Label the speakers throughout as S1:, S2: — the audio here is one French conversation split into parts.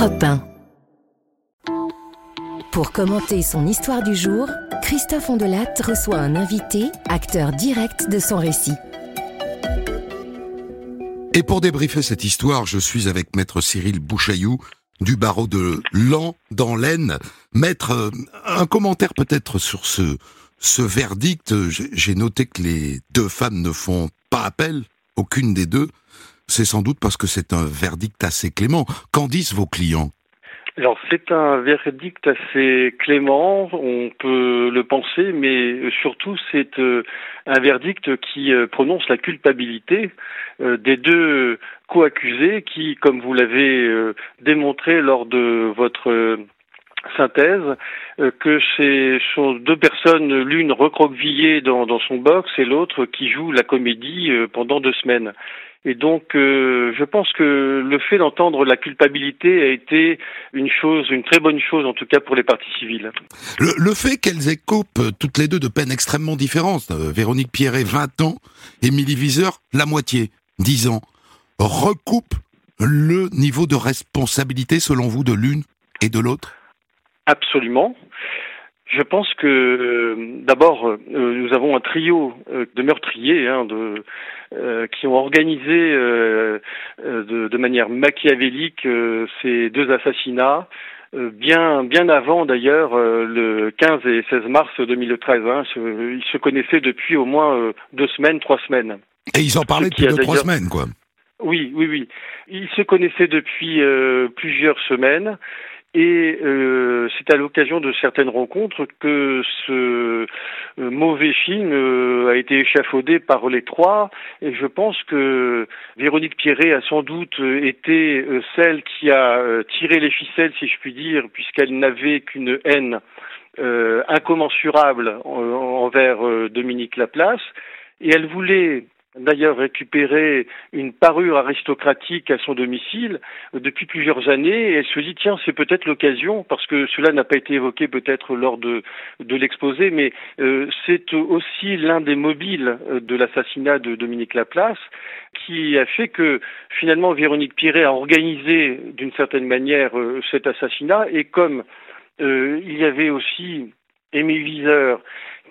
S1: Europe 1. Pour commenter son histoire du jour, Christophe Ondelat reçoit un invité, acteur direct de son récit.
S2: Et pour débriefer cette histoire, je suis avec maître Cyril Bouchaillou du barreau de Lan dans l'Aisne. Maître, euh, un commentaire peut-être sur ce, ce verdict. J'ai noté que les deux femmes ne font pas appel, aucune des deux. C'est sans doute parce que c'est un verdict assez clément. Qu'en disent vos clients?
S3: Alors c'est un verdict assez clément, on peut le penser, mais surtout c'est euh, un verdict qui euh, prononce la culpabilité euh, des deux co-accusés qui, comme vous l'avez démontré lors de votre synthèse que c'est sont deux personnes, l'une recroquevillée dans son box et l'autre qui joue la comédie pendant deux semaines. Et donc, euh, je pense que le fait d'entendre la culpabilité a été une chose, une très bonne chose, en tout cas pour les parties civiles.
S2: Le, fait qu'elles écopent toutes les deux de peines extrêmement différentes, euh, Véronique Pierret, 20 ans, Émilie Viseur, la moitié, 10 ans, recoupe le niveau de responsabilité, selon vous, de l'une et de l'autre?
S3: Absolument. Je pense que euh, d'abord, euh, nous avons un trio euh, de meurtriers hein, de, qui ont organisé de, de, manière machiavélique ces deux assassinats. Bien, bien avant d'ailleurs le 15 et 16 mars 2013. Hein, ils se connaissaient depuis au moins deux semaines, trois semaines.
S2: Et ils en parlaient depuis deux, trois semaines, quoi.
S3: Oui, oui, oui. Ils se connaissaient depuis plusieurs semaines. Et euh, c'est à l'occasion de certaines rencontres que ce euh, mauvais film euh, a été échafaudé par les trois. Et je pense que Véronique Pierret a sans doute été celle qui a tiré les ficelles, si je puis dire, puisqu'elle n'avait qu'une haine incommensurable envers Dominique Laplace. Et elle voulait d'ailleurs récupéré une parure aristocratique à son domicile euh, depuis plusieurs années et elle se dit tiens c'est peut-être l'occasion parce que cela n'a pas été évoqué peut-être lors de, de l'exposé mais euh, c'est aussi l'un des mobiles euh, de l'assassinat de Dominique Laplace qui a fait que finalement Véronique Piret a organisé d'une certaine manière cet assassinat et comme il y avait aussi Aimé Viseur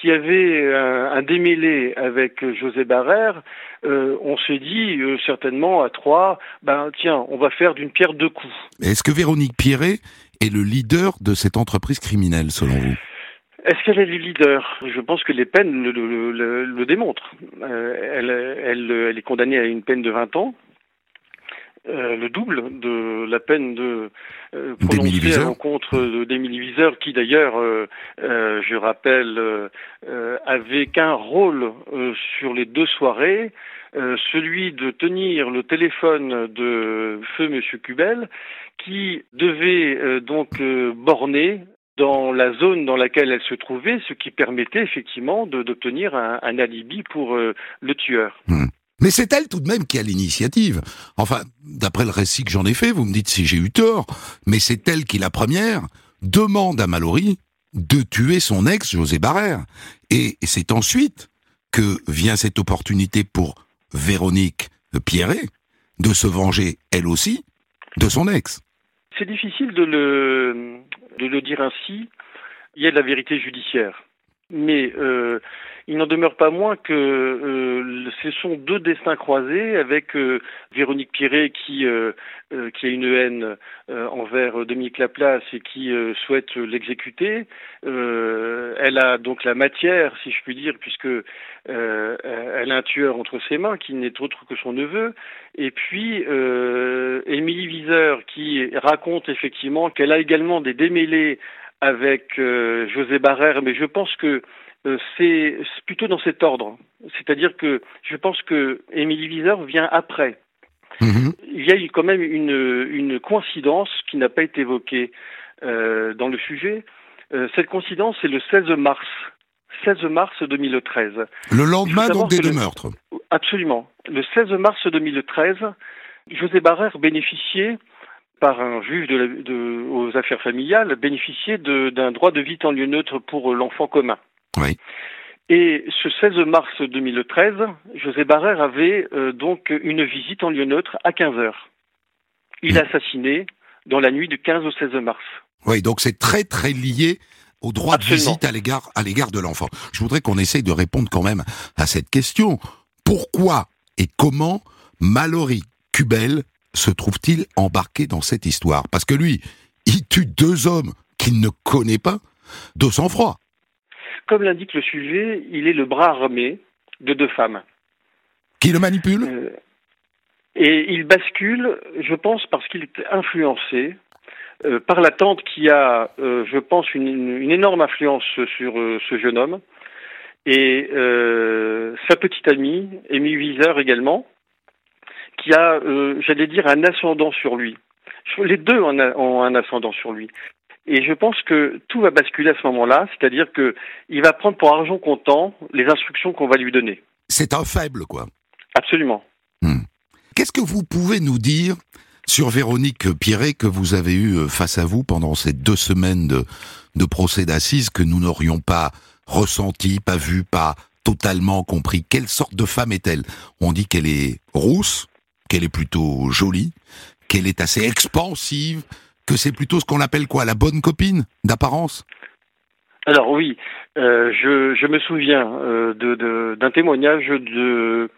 S3: qui avait un, démêlé avec José Barrère, euh, on s'est dit euh, certainement à trois, ben tiens, on va faire d'une pierre deux coups.
S2: Est-ce que Véronique Pierret est le leader de cette entreprise criminelle, selon vous?
S3: Est-ce qu'elle est le leader? Je pense que les peines le, démontrent. Euh, elle, elle, elle, est condamnée à une peine de 20 ans. Euh, le double de la peine de euh, prononcée à l'encontre d'Émilie qui d'ailleurs, euh, euh, je rappelle, avait qu'un rôle sur les deux soirées, celui de tenir le téléphone de feu Monsieur Cubel, qui devait donc borner dans la zone dans laquelle elle se trouvait, ce qui permettait effectivement d'obtenir un, un, alibi pour le tueur.
S2: Hmm. Mais c'est elle tout de même qui a l'initiative. Enfin, d'après le récit que j'en ai fait, vous me dites si j'ai eu tort, mais c'est elle qui, la première, demande à Mallory de tuer son ex José Barrère. Et c'est ensuite que vient cette opportunité pour Véronique Pierret de se venger, elle aussi, de son ex.
S3: C'est difficile de le, de le dire ainsi. Il y a de la vérité judiciaire. Mais euh, il n'en demeure pas moins que euh, ce sont deux destins croisés avec euh, Véronique Piré qui, euh, qui a une haine envers Dominique Laplace et qui souhaite l'exécuter. elle a donc la matière, si je puis dire, puisque elle a un tueur entre ses mains qui n'est autre que son neveu. Et puis Émilie Viseur qui raconte effectivement qu'elle a également des démêlés avec José Barrère, mais je pense que euh, c'est plutôt dans cet ordre. C'est-à-dire que je pense que Émilie Viseur vient après. Mhm. Il y a eu quand même une, une coïncidence qui n'a pas été évoquée euh, dans le sujet. Euh, cette coïncidence, c'est le 16 mars. 16 mars 2013.
S2: Le lendemain donc des deux meurtres.
S3: Absolument. Le 16 mars 2013, José Barrère bénéficiait par un juge de, de, aux affaires familiales bénéficiait d'un droit de vie en lieu neutre pour l'enfant commun.
S2: Oui.
S3: Et ce 16 mars 2013, José Barrère avait euh, donc une visite en lieu neutre à 15 heures. Il a assassiné dans la nuit du 15 au 16 mars.
S2: Oui, donc c'est très très lié au droit de visite à l'égard à l'égard de l'enfant. Je voudrais qu'on essaye de répondre quand même à cette question. Pourquoi et comment Mallory Cubel se trouve-t-il embarqué dans cette histoire? Parce que lui, il tue deux hommes qu'il ne connaît pas de sang-froid.
S3: Comme l'indique le sujet, il est le bras armé de deux femmes.
S2: Qui le manipule? Euh,
S3: Et il bascule, je pense, parce qu'il est influencé euh, par la tante qui a, euh, je pense, une, énorme influence sur ce jeune homme. Et sa petite amie, Amy Wieser également, qui a, j'allais dire, un ascendant sur lui. Les deux ont un ascendant sur lui. Et je pense que tout va basculer à ce moment-là, c'est-à-dire que il va prendre pour argent comptant les instructions qu'on va lui donner.
S2: C'est un faible, quoi.
S3: Absolument.
S2: Hmm. Qu'est-ce que vous pouvez nous dire sur Véronique Pierret que vous avez eu euh, face à vous pendant ces deux semaines de, de procès d'assises que nous n'aurions pas ressenti, pas vu, pas totalement compris? Quelle sorte de femme est-elle? On dit qu'elle est rousse, qu'elle est plutôt jolie, qu'elle est assez expansive, que c'est plutôt ce qu'on appelle quoi La bonne copine d'apparence?
S3: Alors oui, euh, je, je, me souviens euh, de, d'un témoignage de,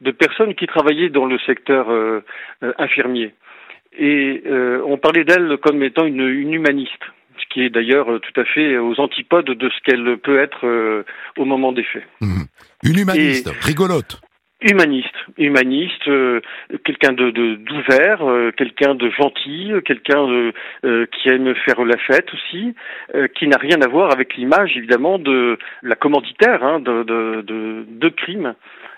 S3: de personnes qui travaillaient dans le secteur euh, infirmier. Et on parlait d'elle comme étant une, une, humaniste, ce qui est d'ailleurs tout à fait aux antipodes de ce qu'elle peut être au moment des faits.
S2: Mmh. Une humaniste, rigolote
S3: humaniste, humaniste, euh, quelqu'un de d'ouvert, euh, quelqu'un de gentil, quelqu'un euh, qui aime faire la fête aussi, qui n'a rien à voir avec l'image évidemment de la commanditaire hein, de, de, de, de crimes.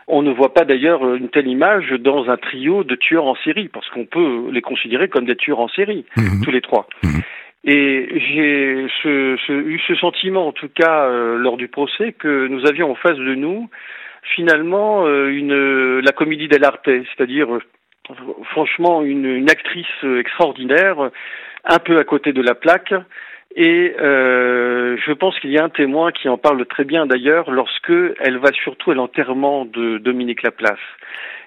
S3: On ne voit pas d'ailleurs une telle image dans un trio de tueurs en série, parce qu'on peut les considérer comme des tueurs en série, mhm. tous les trois. Mhm. Et j'ai ce, ce, eu ce sentiment, en tout cas lors du procès, que nous avions en face de nous finalement euh, une la comédie dell'arte, c'est-à-dire euh, franchement une, une, actrice extraordinaire, un peu à côté de la plaque. Et euh, je pense qu'il y a un témoin qui en parle très bien d'ailleurs lorsque elle va surtout à l'enterrement de Dominique Laplace.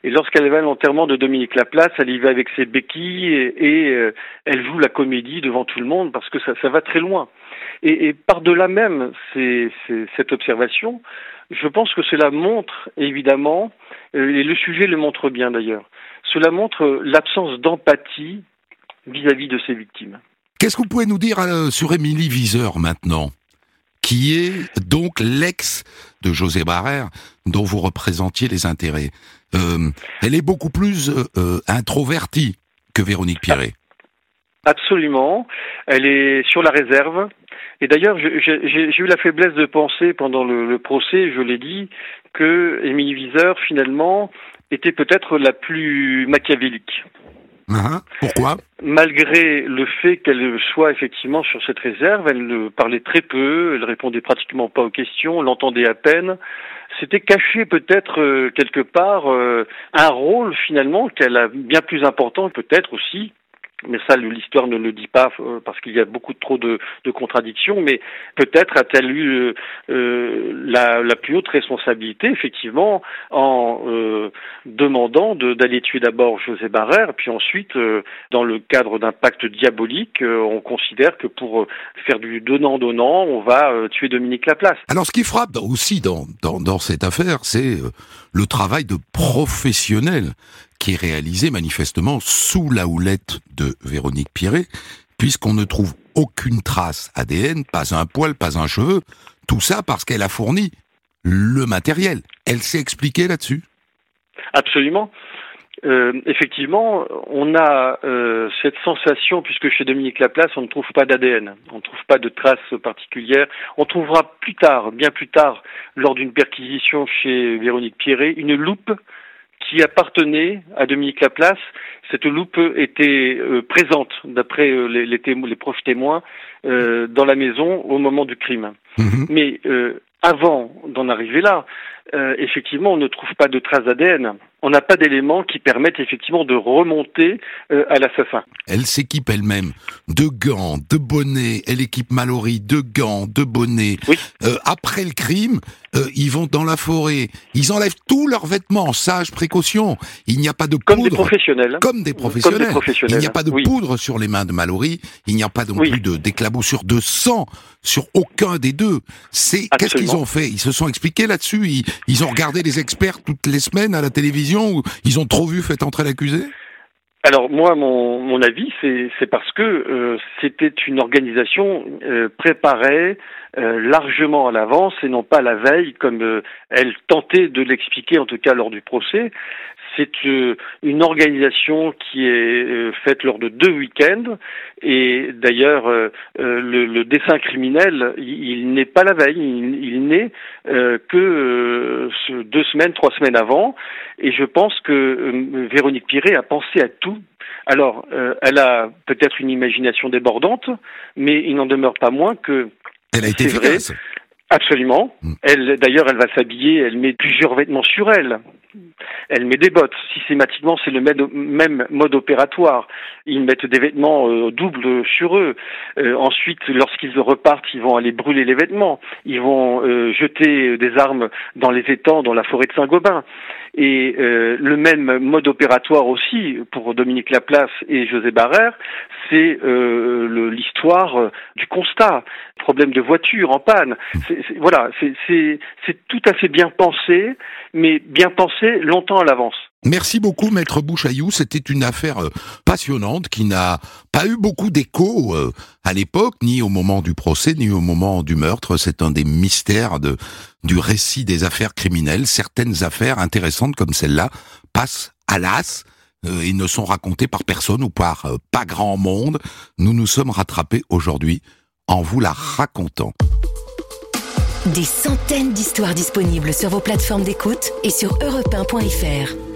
S3: Et lorsqu'elle va à l'enterrement de Dominique Laplace, elle y va avec ses béquilles et, et elle joue la comédie devant tout le monde parce que ça, va très loin. Et, et par-delà même cette observation, je pense que cela montre évidemment, euh, et le sujet le montre bien d'ailleurs, cela montre l'absence d'empathie vis-à-vis de ces victimes.
S2: Qu'est-ce que vous pouvez nous dire euh, sur Émilie Viseur maintenant qui est donc l'ex de José Barrère, dont vous représentiez les intérêts? Euh, elle est beaucoup plus introvertie que Véronique Pierret.
S3: Absolument. Elle est sur la réserve. Et d'ailleurs, j'ai eu la faiblesse de penser pendant le, procès, je l'ai dit, que Émilie Viseur, finalement, était peut-être la plus machiavélique.
S2: Pourquoi?
S3: Malgré le fait qu'elle soit effectivement sur cette réserve, elle parlait très peu, elle répondait pratiquement pas aux questions, on l'entendait à peine. C'était caché peut-être euh, quelque part euh, un rôle finalement qu'elle a bien plus important peut-être aussi mais ça l'histoire ne le dit pas euh, parce qu'il y a beaucoup trop de, de contradictions, mais peut-être a-t-elle eu euh, euh, la, la, plus haute responsabilité, effectivement, en euh, demandant d'aller tuer d'abord José Barrère, puis ensuite, dans le cadre d'un pacte diabolique, on considère que pour faire du donnant-donnant, on va tuer Dominique Laplace.
S2: Alors ce qui frappe aussi dans, dans, dans cette affaire, c'est le travail de professionnels qui est réalisé manifestement sous la houlette de Véronique Pierret, puisqu'on ne trouve aucune trace ADN, pas un poil, pas un cheveu, tout ça parce qu'elle a fourni le matériel. Elle s'est expliquée là-dessus
S3: Absolument. Euh, effectivement, on a euh, cette sensation, puisque chez Dominique Laplace, on ne trouve pas d'ADN, on ne trouve pas de traces particulières. On trouvera plus tard, bien plus tard, lors d'une perquisition chez Véronique Pierret, une loupe qui appartenait à Dominique Laplace. Cette loupe était euh, présente, d'après euh, les, les, les, proches témoins, euh, dans la maison au moment du crime. Mhm. Mais avant d'en arriver là, effectivement, on ne trouve pas de traces d'ADN. On n'a pas d'éléments qui permettent effectivement de remonter à l'assassin.
S2: Elle s'équipe elle-même de gants, de bonnets. Elle équipe Mallory de gants, de bonnets. après le crime, euh, ils vont dans la forêt, ils enlèvent tous leurs vêtements en sage précaution. Il n'y a pas de
S3: Comme
S2: poudre.
S3: des professionnels.
S2: Comme des professionnels.
S3: Comme des professionnels.
S2: Il n'y a pas de
S3: Oui.
S2: poudre sur les mains de Mallory. Il n'y a pas non
S3: Oui.
S2: plus de d'éclaboussure de sang sur aucun des deux. C'est qu'est-ce qu'ils ont fait? Ils se sont expliqués là-dessus. Ils, ils ont regardé les experts toutes les semaines à la télévision. Ou ils ont trop vu fait entrer l'accusé?
S3: Alors moi, mon, avis, c'est parce que euh, c'était une organisation euh, préparée euh, largement à l'avance et non pas la veille, comme elle tentait de l'expliquer, en tout cas lors du procès. C'est euh, une organisation qui est euh, faite lors de deux week-ends et d'ailleurs euh, le, le dessin criminel, il, il n'est pas la veille, il, il n'est que deux semaines, trois semaines avant. Et je pense que Véronique Piré a pensé à tout. Alors, euh, elle a peut-être une imagination débordante, mais il n'en demeure pas moins que
S2: Elle a été
S3: C'est vrai.
S2: efficace.
S3: Absolument.
S2: Mm.
S3: Elle, d'ailleurs, elle va s'habiller, elle met plusieurs vêtements sur elle. Elle met des bottes. Systématiquement, c'est le même mode opératoire. Ils mettent des vêtements euh, doubles sur eux. Euh, ensuite, lorsqu'ils repartent, ils vont aller brûler les vêtements. Ils vont euh, jeter des armes dans les étangs, dans la forêt de Saint-Gobain. Et euh, le même mode opératoire aussi pour Dominique Laplace et José Barrère, c'est euh, l'histoire euh, du constat, problème de voiture en panne. C'est- voilà, c'est tout à fait bien pensé, mais bien pensé longtemps à l'avance.
S2: Merci beaucoup, Maître Bouchaillou. C'était une affaire euh, passionnante qui n'a pas eu beaucoup d'écho euh, à l'époque, ni au moment du procès, ni au moment du meurtre. C'est un des mystères du récit des affaires criminelles. Certaines affaires intéressantes comme celle-là passent à l'as euh, et ne sont racontées par personne ou par pas grand monde. Nous nous sommes rattrapés aujourd'hui en vous la racontant.
S1: Des centaines d'histoires disponibles sur vos plateformes d'écoute et sur europe1.fr.